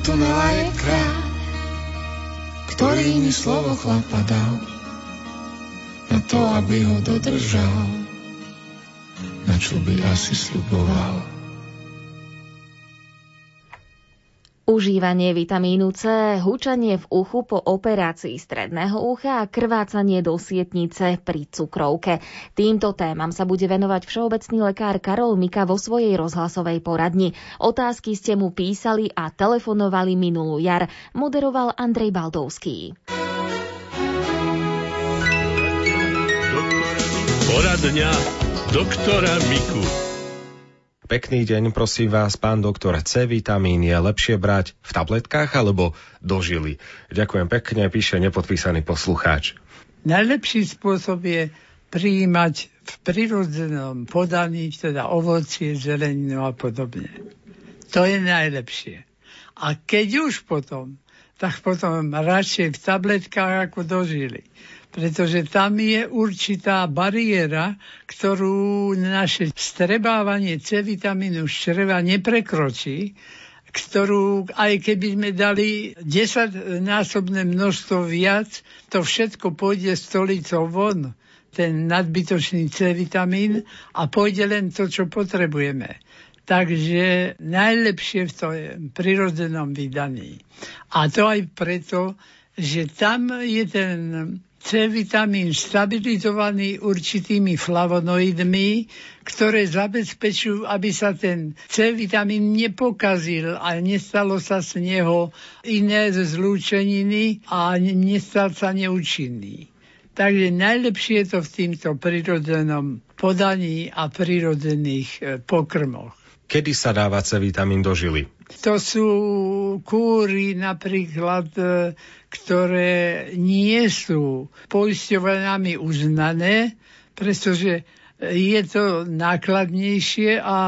tunela je kráľ, ktorý mi slovo chlapa dal na to, aby ho dodržal, na čo by asi sluboval. Užívanie vitamínu C, hučanie v uchu po operácii stredného ucha a krvácanie do sietnice pri cukrovke. Týmto témam sa bude venovať všeobecný lekár Karol Mika vo svojej rozhlasovej poradni. Otázky ste mu písali a telefonovali minulú jar. Moderoval Andrej Baldovský. Poradňa doktora Miku. Pekný deň, prosím vás, pán doktor. C vitamín je lepšie brať v tabletkách alebo do žily? Ďakujem pekne, píše nepodpísaný poslucháč. Najlepší spôsob je prijímať v prirodzenom podaní, teda ovocie, zeleninu a podobne. To je najlepšie. A keď už potom, tak potom radšej v tabletkách ako do žily pretože tam je určitá bariéra, ktorú naše strebávanie C vitamínu z čreva neprekročí, ktorú aj keby sme dali 10-násobné množstvo viac, to všetko pôjde stolicou von, ten nadbytočný C vitamín a pôjde len to, čo potrebujeme. Takže najlepšie v tom prirodzenom vydaní. A to aj preto, že tam je ten C vitamín stabilizovaný určitými flavonoidmi, ktoré zabezpečujú, aby sa ten C vitamín nepokazil a nestalo sa z neho iné zlúčeniny a nestal sa neúčinný. Takže najlepšie je to v týmto prirodzenom podaní a prirodzených e, pokrmoch. Kedy sa dáva C vitamín do žily? To sú kúry napríklad e, ktoré nie sú poisťovanami uznané, pretože je to nákladnejšie a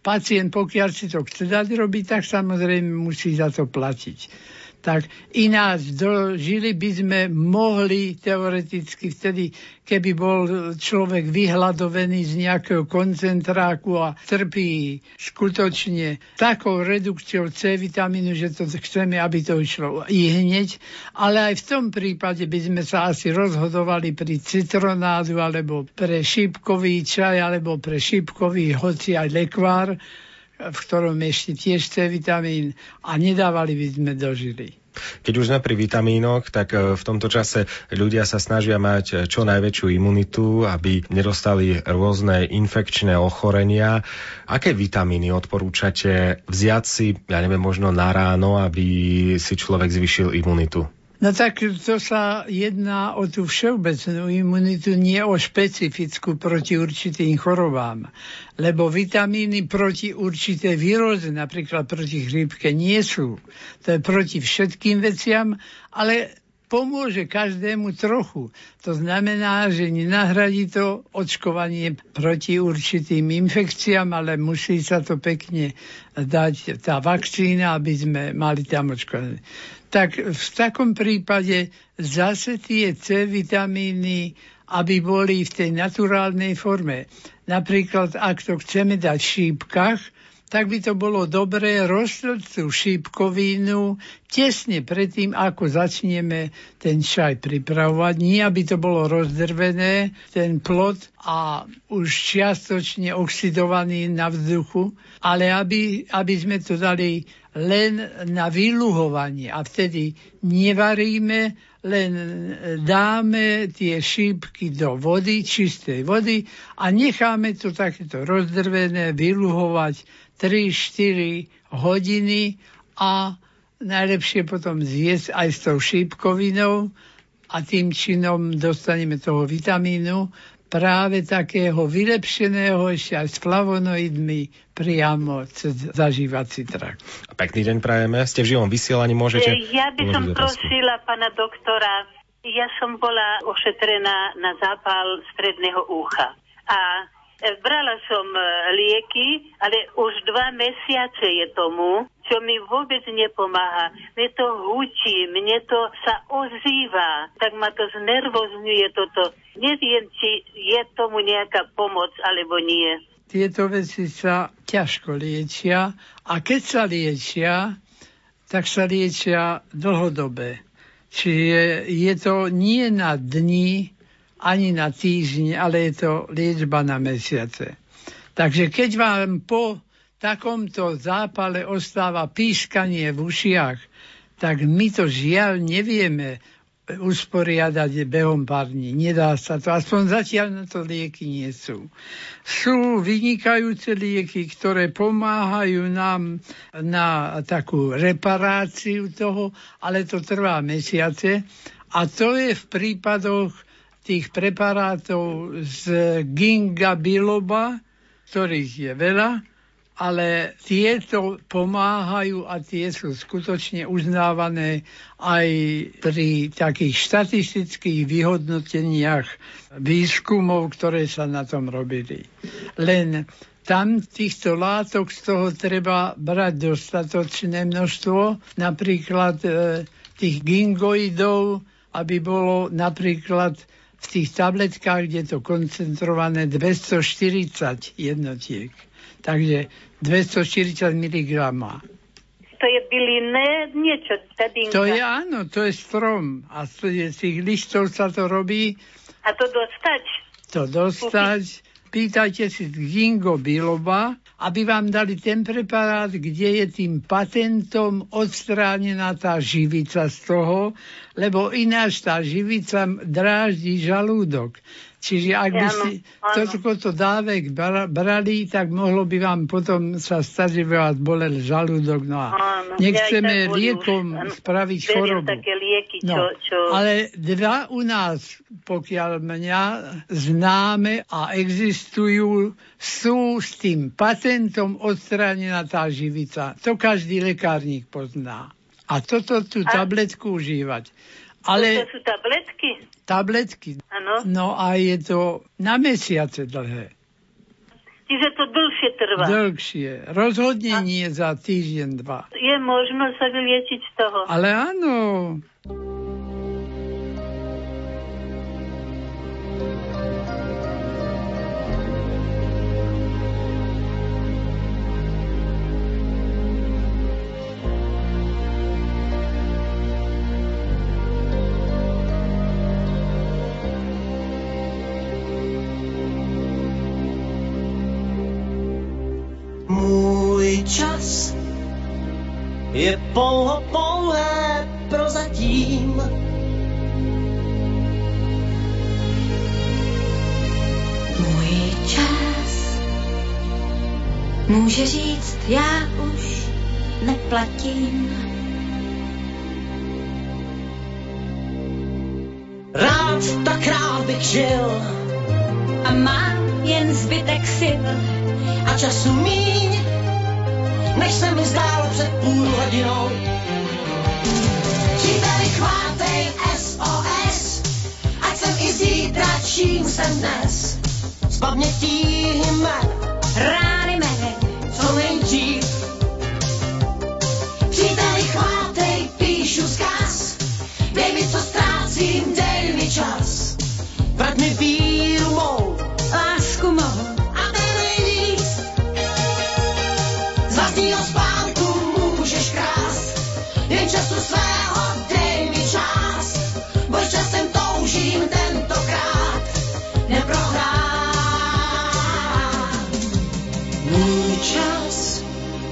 pacient, pokiaľ si to chce dať robiť, tak samozrejme musí za to platiť tak ináč dožili by sme mohli teoreticky vtedy, keby bol človek vyhľadovený z nejakého koncentráku a trpí skutočne takou redukciou C vitamínu, že to chceme, aby to išlo i hneď. Ale aj v tom prípade by sme sa asi rozhodovali pri citronádu alebo pre šípkový čaj alebo pre šípkový hoci aj lekvár, v ktorom ešte tiež C vitamín a nedávali by sme do žily. Keď už sme pri vitamínoch, tak e, v tomto čase ľudia sa snažia mať e, čo najväčšiu imunitu, aby nedostali rôzne infekčné ochorenia. Aké vitamíny odporúčate vziať si, ja neviem, možno na ráno, aby si človek zvyšil imunitu? No tak to sa jedná o tú všeobecnú imunitu, nie o špecifickú proti určitým chorobám. Lebo vitamíny proti určité výroze, napríklad proti chrípke, nie sú. To je proti všetkým veciam, ale pomôže každému trochu. To znamená, že nenahradí to očkovanie proti určitým infekciám, ale musí sa to pekne dať tá vakcína, aby sme mali tam očkovanie tak v takom prípade zase tie C vitamíny, aby boli v tej naturálnej forme. Napríklad, ak to chceme dať v šípkach, tak by to bolo dobré roztrieť tú šípkovinu tesne predtým, ako začneme ten čaj pripravovať. Nie, aby to bolo rozdrvené, ten plod a už čiastočne oxidovaný na vzduchu, ale aby, aby sme to dali len na vyluhovanie a vtedy nevaríme, len dáme tie šípky do vody, čistej vody a necháme to takéto rozdrvené vyluhovať 3-4 hodiny a najlepšie potom zjesť aj s tou šípkovinou a tým činom dostaneme toho vitamínu práve takého vylepšeného ešte aj s flavonoidmi priamo cez zažívací trakt. Pekný deň prajeme. Ste v živom vysielaní, môžete... Ja by som prosila pána doktora, ja som bola ošetrená na zápal stredného ucha. A brala som e, lieky, ale už dva mesiace je tomu, čo mi vôbec nepomáha. Mne to hučí, mne to sa ozýva, tak ma to znervozňuje toto. Neviem, či je tomu nejaká pomoc, alebo nie. Tieto veci sa ťažko liečia a keď sa liečia, tak sa liečia dlhodobé. Čiže je to nie na dni, ani na týždň, ale je to liečba na mesiace. Takže keď vám po takomto zápale ostáva pískanie v ušiach, tak my to žiaľ nevieme usporiadať behom pár dní. Nedá sa to. Aspoň zatiaľ na to lieky nie sú. Sú vynikajúce lieky, ktoré pomáhajú nám na takú reparáciu toho, ale to trvá mesiace. A to je v prípadoch tých preparátov z ginga biloba, ktorých je veľa, ale tieto pomáhajú a tie sú skutočne uznávané aj pri takých štatistických vyhodnoteniach výskumov, ktoré sa na tom robili. Len tam týchto látok z toho treba brať dostatočné množstvo, napríklad e, tých gingoidov, aby bolo napríklad v tých tabletkách, kde je to koncentrované 240 jednotiek. Takže 240 mg. To je bylinné niečo, tadinka. To je áno, to je strom. A z tých listov sa to robí. A to dostať? To dostať. Pýtajte si Gingo Biloba, aby vám dali ten preparát, kde je tým patentom odstránená tá živica z toho, lebo ináč tá živica dráždi žalúdok. Čiže ak by ste toľko dávek brali, tak mohlo by vám potom sa stať, že by vás bolel žalúdok. No a áno, nechceme ja liekom už, spraviť chorobu. Také lieky, čo, no, čo... Ale dva u nás, pokiaľ mňa známe a existujú, sú s tým patentom odstránená tá živica. To každý lekárnik pozná. A toto tú tabletku užívať. Ale... To sú tabletky? Tabletky. Ano. No a je to na mesiace dlhé. Čiže to dlhšie trvá. Dlhšie. Rozhodne a... nie za týždeň, dva. Je možno sa vyliečiť z toho. Ale áno. Je pouho pouhé prozatím. Můj čas může říct, já už neplatím. Rád tak rád bych žil a mám jen zbytek sil a času míň než se mi zdálo před půl hodinou. Příteli, chvátej SOS, ať jsem i zítra, čím jsem dnes. Z pamětí jmen, rány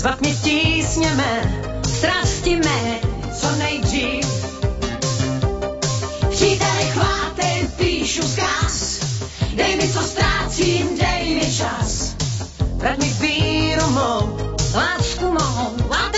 Zvat mi tísněme, strasti mé, co nejdřív. Příteli, chvátej, píšu zkaz, dej mi, co ztrácím, dej mi čas. Vrať mi víru mou, lásku mou, a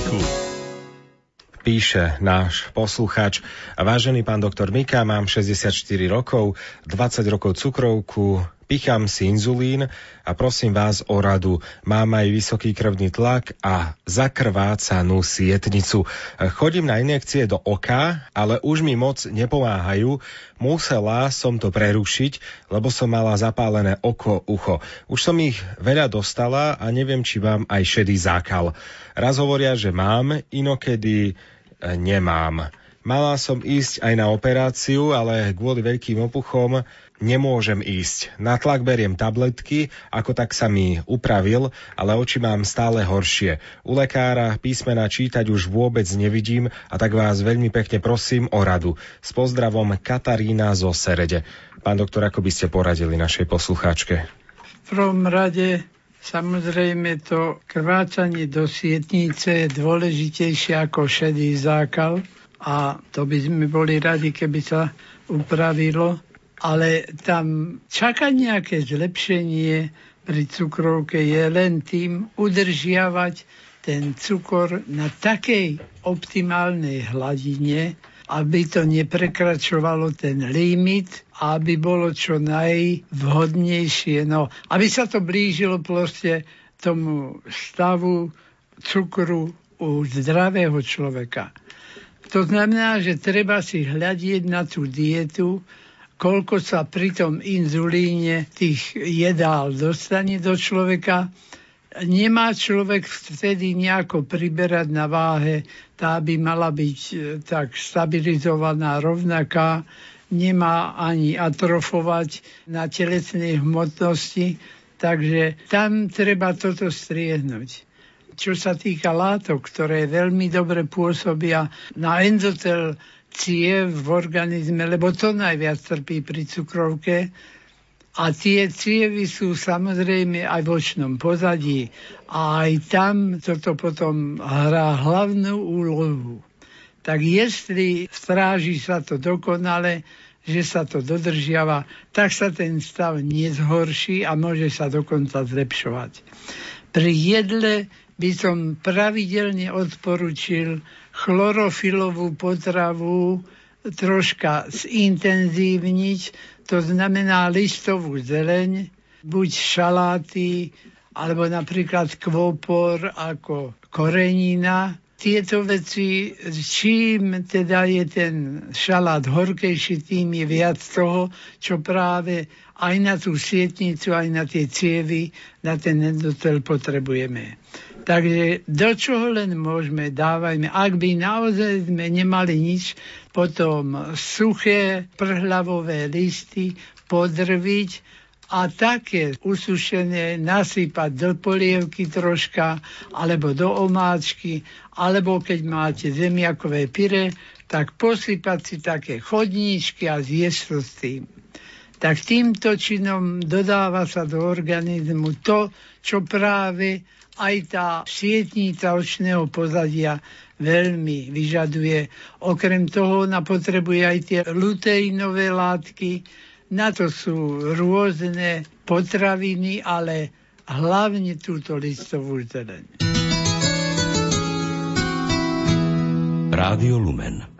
Miku píše náš poslucháč. Vážený pán doktor Mika, mám 64 rokov, 20 rokov cukrovku, pichám si inzulín a prosím vás o radu. Mám aj vysoký krvný tlak a zakrvácanú sietnicu. Chodím na injekcie do oka, ale už mi moc nepomáhajú. Musela som to prerušiť, lebo som mala zapálené oko, ucho. Už som ich veľa dostala a neviem, či mám aj šedý zákal. Raz hovoria, že mám, inokedy e, nemám. Mala som ísť aj na operáciu, ale kvôli veľkým opuchom nemôžem ísť. Na tlak beriem tabletky, ako tak sa mi upravil, ale oči mám stále horšie. U lekára písmena čítať už vôbec nevidím a tak vás veľmi pekne prosím o radu. S pozdravom Katarína zo Serede. Pán doktor, ako by ste poradili našej poslucháčke? V prvom rade samozrejme to krvácanie do sietnice je dôležitejšie ako šedý zákal a to by sme boli radi, keby sa upravilo ale tam čakať nejaké zlepšenie pri cukrovke je len tým udržiavať ten cukor na takej optimálnej hladine, aby to neprekračovalo ten limit a aby bolo čo najvhodnejšie. No, aby sa to blížilo proste tomu stavu cukru u zdravého človeka. To znamená, že treba si hľadiť na tú dietu, koľko sa pri tom inzulíne tých jedál dostane do človeka. Nemá človek vtedy nejako priberať na váhe, tá by mala byť e, tak stabilizovaná, rovnaká, nemá ani atrofovať na telesnej hmotnosti, takže tam treba toto striehnúť čo sa týka látok, ktoré veľmi dobre pôsobia na endotel ciev v organizme, lebo to najviac trpí pri cukrovke. A tie cievy sú samozrejme aj v očnom pozadí. A aj tam toto potom hrá hlavnú úlohu. Tak jestli stráži sa to dokonale, že sa to dodržiava, tak sa ten stav nezhorší a môže sa dokonca zlepšovať. Pri jedle by som pravidelne odporučil chlorofilovú potravu troška zintenzívniť, to znamená listovú zeleň, buď šaláty, alebo napríklad kvopor ako korenina. Tieto veci, čím teda je ten šalát horkejší, tým je viac toho, čo práve aj na tú sietnicu, aj na tie cievy, na ten endotel potrebujeme. Takže do čoho len môžeme, dávajme. Ak by naozaj sme nemali nič, potom suché prhľavové listy podrviť a také usušené nasypať do polievky troška, alebo do omáčky, alebo keď máte zemiakové pyre, tak posypať si také chodníčky a zjesť s tým. Tak týmto činom dodáva sa do organizmu to, čo práve aj tá sietnica očného pozadia veľmi vyžaduje. Okrem toho ona potrebuje aj tie luteinové látky, na to sú rôzne potraviny, ale hlavne túto listovú zeleň. Rádio Lumen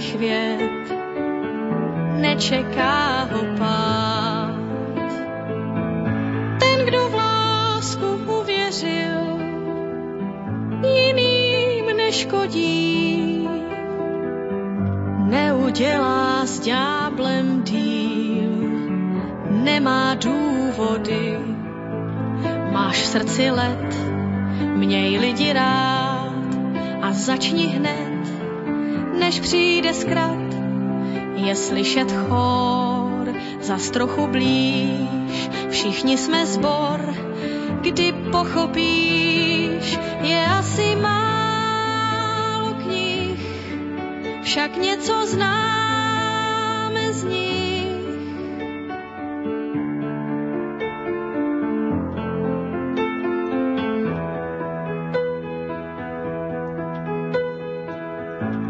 podlých věd. Nečeká ho pád. Ten, kdo v lásku uvěřil, jiným neškodí. Neudělá s ďáblem díl, nemá důvody. Máš v srdci let, měj lidi rád a začni hned, než přijde zkrat. Je slyšet chor, za trochu blíž, všichni jsme zbor, kdy pochopíš, je asi málo knih, však něco známe z nich.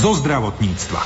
Zo zdravotníctva.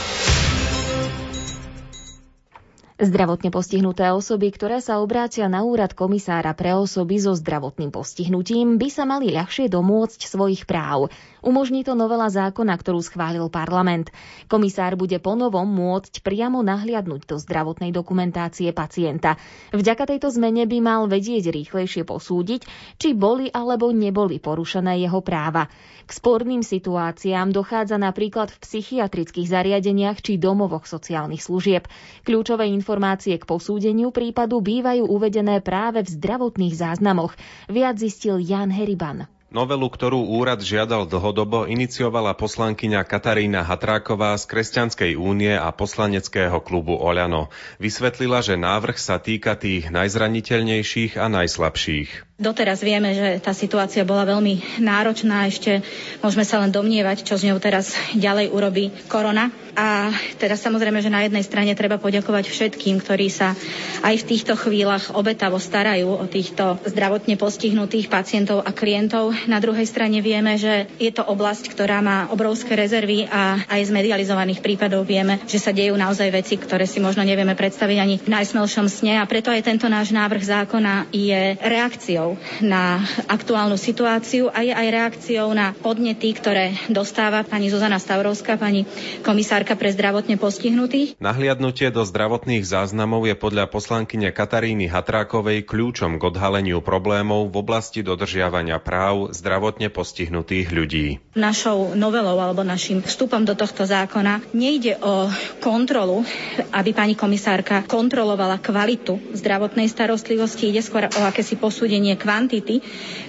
Zdravotne postihnuté osoby, ktoré sa obrátia na úrad komisára pre osoby so zdravotným postihnutím, by sa mali ľahšie domôcť svojich práv. Umožní to novela zákona, ktorú schválil parlament. Komisár bude ponovom môcť priamo nahliadnúť do zdravotnej dokumentácie pacienta. Vďaka tejto zmene by mal vedieť rýchlejšie posúdiť, či boli alebo neboli porušené jeho práva. K sporným situáciám dochádza napríklad v psychiatrických zariadeniach či domovoch sociálnych služieb. Kľúčové informácie k posúdeniu prípadu bývajú uvedené práve v zdravotných záznamoch. Viac zistil Jan Heriban. Novelu, ktorú úrad žiadal dlhodobo, iniciovala poslankyňa Katarína Hatráková z Kresťanskej únie a poslaneckého klubu Oľano. Vysvetlila, že návrh sa týka tých najzraniteľnejších a najslabších. Doteraz vieme, že tá situácia bola veľmi náročná, ešte môžeme sa len domnievať, čo z ňou teraz ďalej urobí korona. A teda samozrejme, že na jednej strane treba poďakovať všetkým, ktorí sa aj v týchto chvíľach obetavo starajú o týchto zdravotne postihnutých pacientov a klientov. Na druhej strane vieme, že je to oblasť, ktorá má obrovské rezervy a aj z medializovaných prípadov vieme, že sa dejú naozaj veci, ktoré si možno nevieme predstaviť ani v najsmelšom sne a preto aj tento náš návrh zákona je reakciou reakciou na aktuálnu situáciu a je aj reakciou na podnety, ktoré dostáva pani Zuzana Stavrovská, pani komisárka pre zdravotne postihnutých. Nahliadnutie do zdravotných záznamov je podľa poslankyne Kataríny Hatrákovej kľúčom k odhaleniu problémov v oblasti dodržiavania práv zdravotne postihnutých ľudí. Našou novelou alebo našim vstupom do tohto zákona nejde o kontrolu, aby pani komisárka kontrolovala kvalitu zdravotnej starostlivosti, ide skôr o akési posúdenie zníženie kvantity,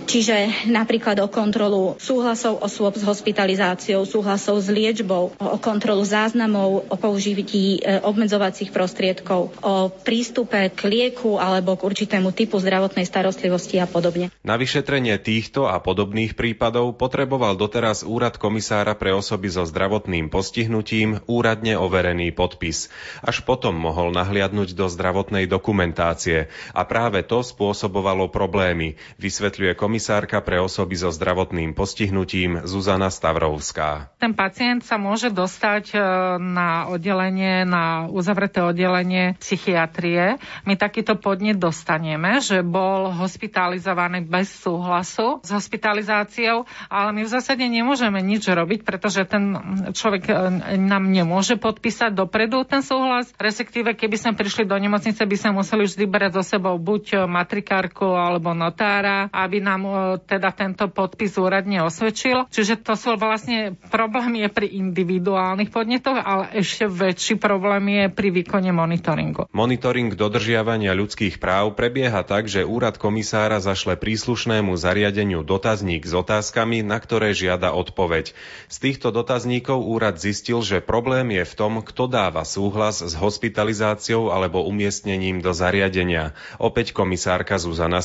čiže napríklad o kontrolu súhlasov osôb s hospitalizáciou, súhlasov s liečbou, o kontrolu záznamov, o použití e, obmedzovacích prostriedkov, o prístupe k lieku alebo k určitému typu zdravotnej starostlivosti a podobne. Na vyšetrenie týchto a podobných prípadov potreboval doteraz úrad komisára pre osoby so zdravotným postihnutím úradne overený podpis. Až potom mohol nahliadnúť do zdravotnej dokumentácie a práve to spôsobovalo problémy problémy, vysvetľuje komisárka pre osoby so zdravotným postihnutím Zuzana Stavrovská. Ten pacient sa môže dostať e, na oddelenie, na uzavreté oddelenie psychiatrie. My takýto podnet dostaneme, že bol hospitalizovaný bez súhlasu s hospitalizáciou, ale my v zásade nemôžeme nič robiť, pretože ten človek e, nám nemôže podpísať dopredu ten súhlas, respektíve keby sme prišli do nemocnice, by sme museli vždy brať so sebou buď matrikárku alebo notára, aby nám e, teda tento podpis úradne osvedčil. Čiže to sú vlastne problém je pri individuálnych podnetoch, ale ešte väčší problém je pri výkone monitoringu. Monitoring dodržiavania ľudských práv prebieha tak, že úrad komisára zašle príslušnému zariadeniu dotazník s otázkami, na ktoré žiada odpoveď. Z týchto dotazníkov úrad zistil, že problém je v tom, kto dáva súhlas s hospitalizáciou alebo umiestnením do zariadenia. Opäť komisárka Zuzana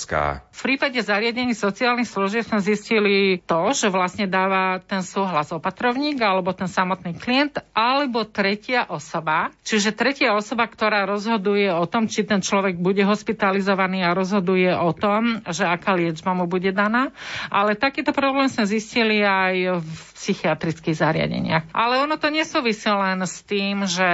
Stavrovská. V prípade zariadení sociálnych služieb sme zistili to, že vlastne dáva ten súhlas opatrovník alebo ten samotný klient alebo tretia osoba. Čiže tretia osoba, ktorá rozhoduje o tom, či ten človek bude hospitalizovaný a rozhoduje o tom, že aká liečba mu bude daná. Ale takýto problém sme zistili aj v psychiatrických zariadeniach. Ale ono to nesúvisí len s tým, že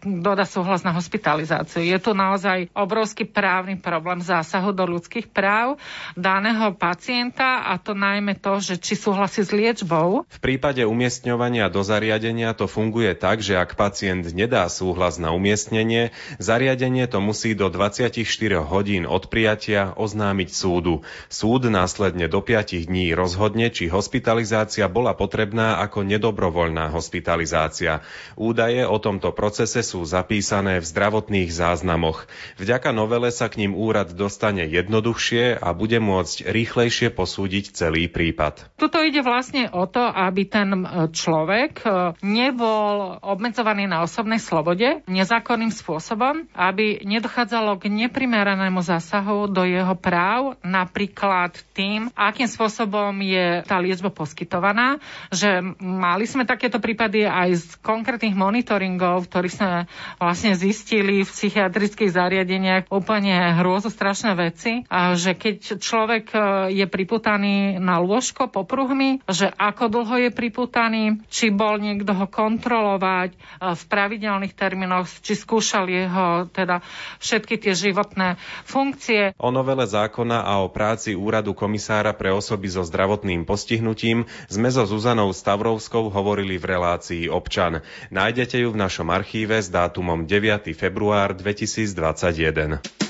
doda súhlas na hospitalizáciu. Je tu naozaj obrovský právny problém zásahu do ľudských práv daného pacienta a to najmä to, že či súhlasí s liečbou. V prípade umiestňovania do zariadenia to funguje tak, že ak pacient nedá súhlas na umiestnenie, zariadenie to musí do 24 hodín od prijatia oznámiť súdu. Súd následne do 5 dní rozhodne, či hospitalizácia bola potrebná ako nedobrovoľná hospitalizácia. Údaje o tomto procese sú zapísané v zdravotných záznamoch. Vďaka novele sa k ním úrad dostane jednoduchšie a bude môcť rýchlejšie posúdiť celý prípad. Tuto ide vlastne o to, aby ten e, človek e, nebol obmedzovaný na osobnej slobode nezákonným spôsobom, aby nedochádzalo k neprimeranému zásahu do jeho práv, napríklad tým, akým spôsobom je tá liečba poskytovaná, že mali sme takéto prípady aj z konkrétnych monitoringov, ktorí sme vlastne zistili v psychiatrických zariadeniach úplne hrôzostrašné veci, a že keď človek e, je priputaný na lôžko popruhmi, že ako dlho je priputaný, či bol niekto ho kontrolovať e, v pravidelných termínoch, či skúšal jeho teda všetky tie životné funkcie. O novele zákona a o práci úradu komisára pre osoby so zdravotným postihnutím sme so Zuzanou Stavrovskou hovorili v relácii Občan. Nájdete ju v našom archíve s dátumom 9. február 2021.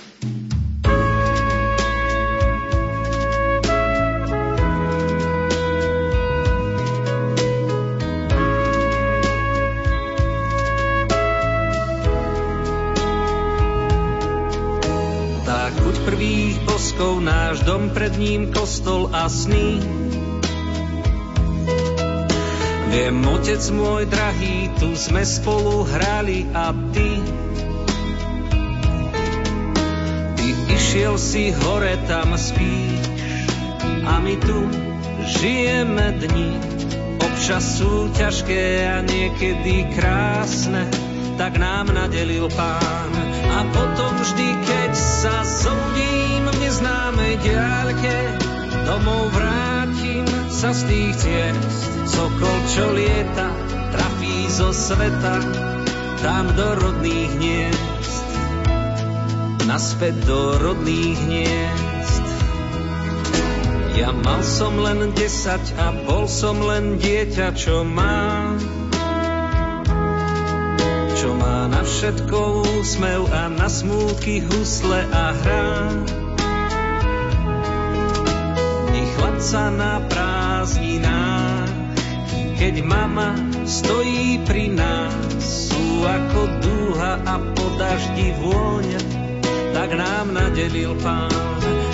prvých boskov, náš dom pred ním kostol a sny. Viem, otec môj drahý, tu sme spolu hrali a ty Ty išiel si hore, tam spíš a my tu žijeme dni. Občas sú ťažké a niekedy krásne, tak nám nadelil pán. A potom vždy, keď sa zobudím v neznámej diaľke, domov vrátim sa z tých ciest. Sokol, čo lieta, trafí zo sveta, tam do rodných hniezd. Naspäť do rodných hniezd. Ja mal som len desať a bol som len dieťa, čo má čo má na všetko úsmev a na smútky husle a hrá. Dni chlapca na prázdninách, keď mama stojí pri nás, sú ako dúha a po daždi vôňa, tak nám nadelil pán.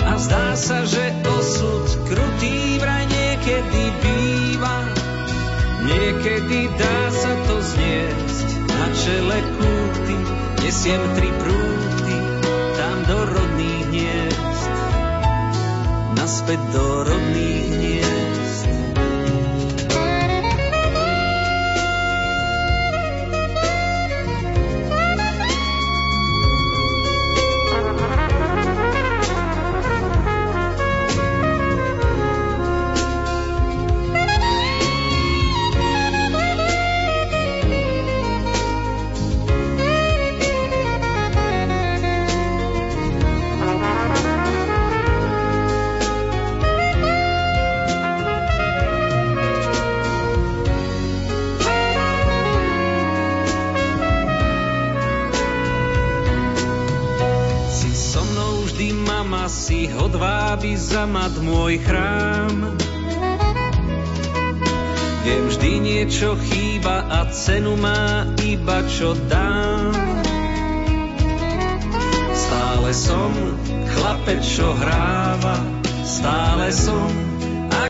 A zdá sa, že osud krutý vraj niekedy býva, niekedy dá sa to zniesť na čele kúty, nesiem tri prúty, tam do rodných hniezd, naspäť do rodných hniezd. Môj chrám. Viem, vždy niečo chýba a cenu má iba čo dám. Stále som chlapec, čo hráva, stále som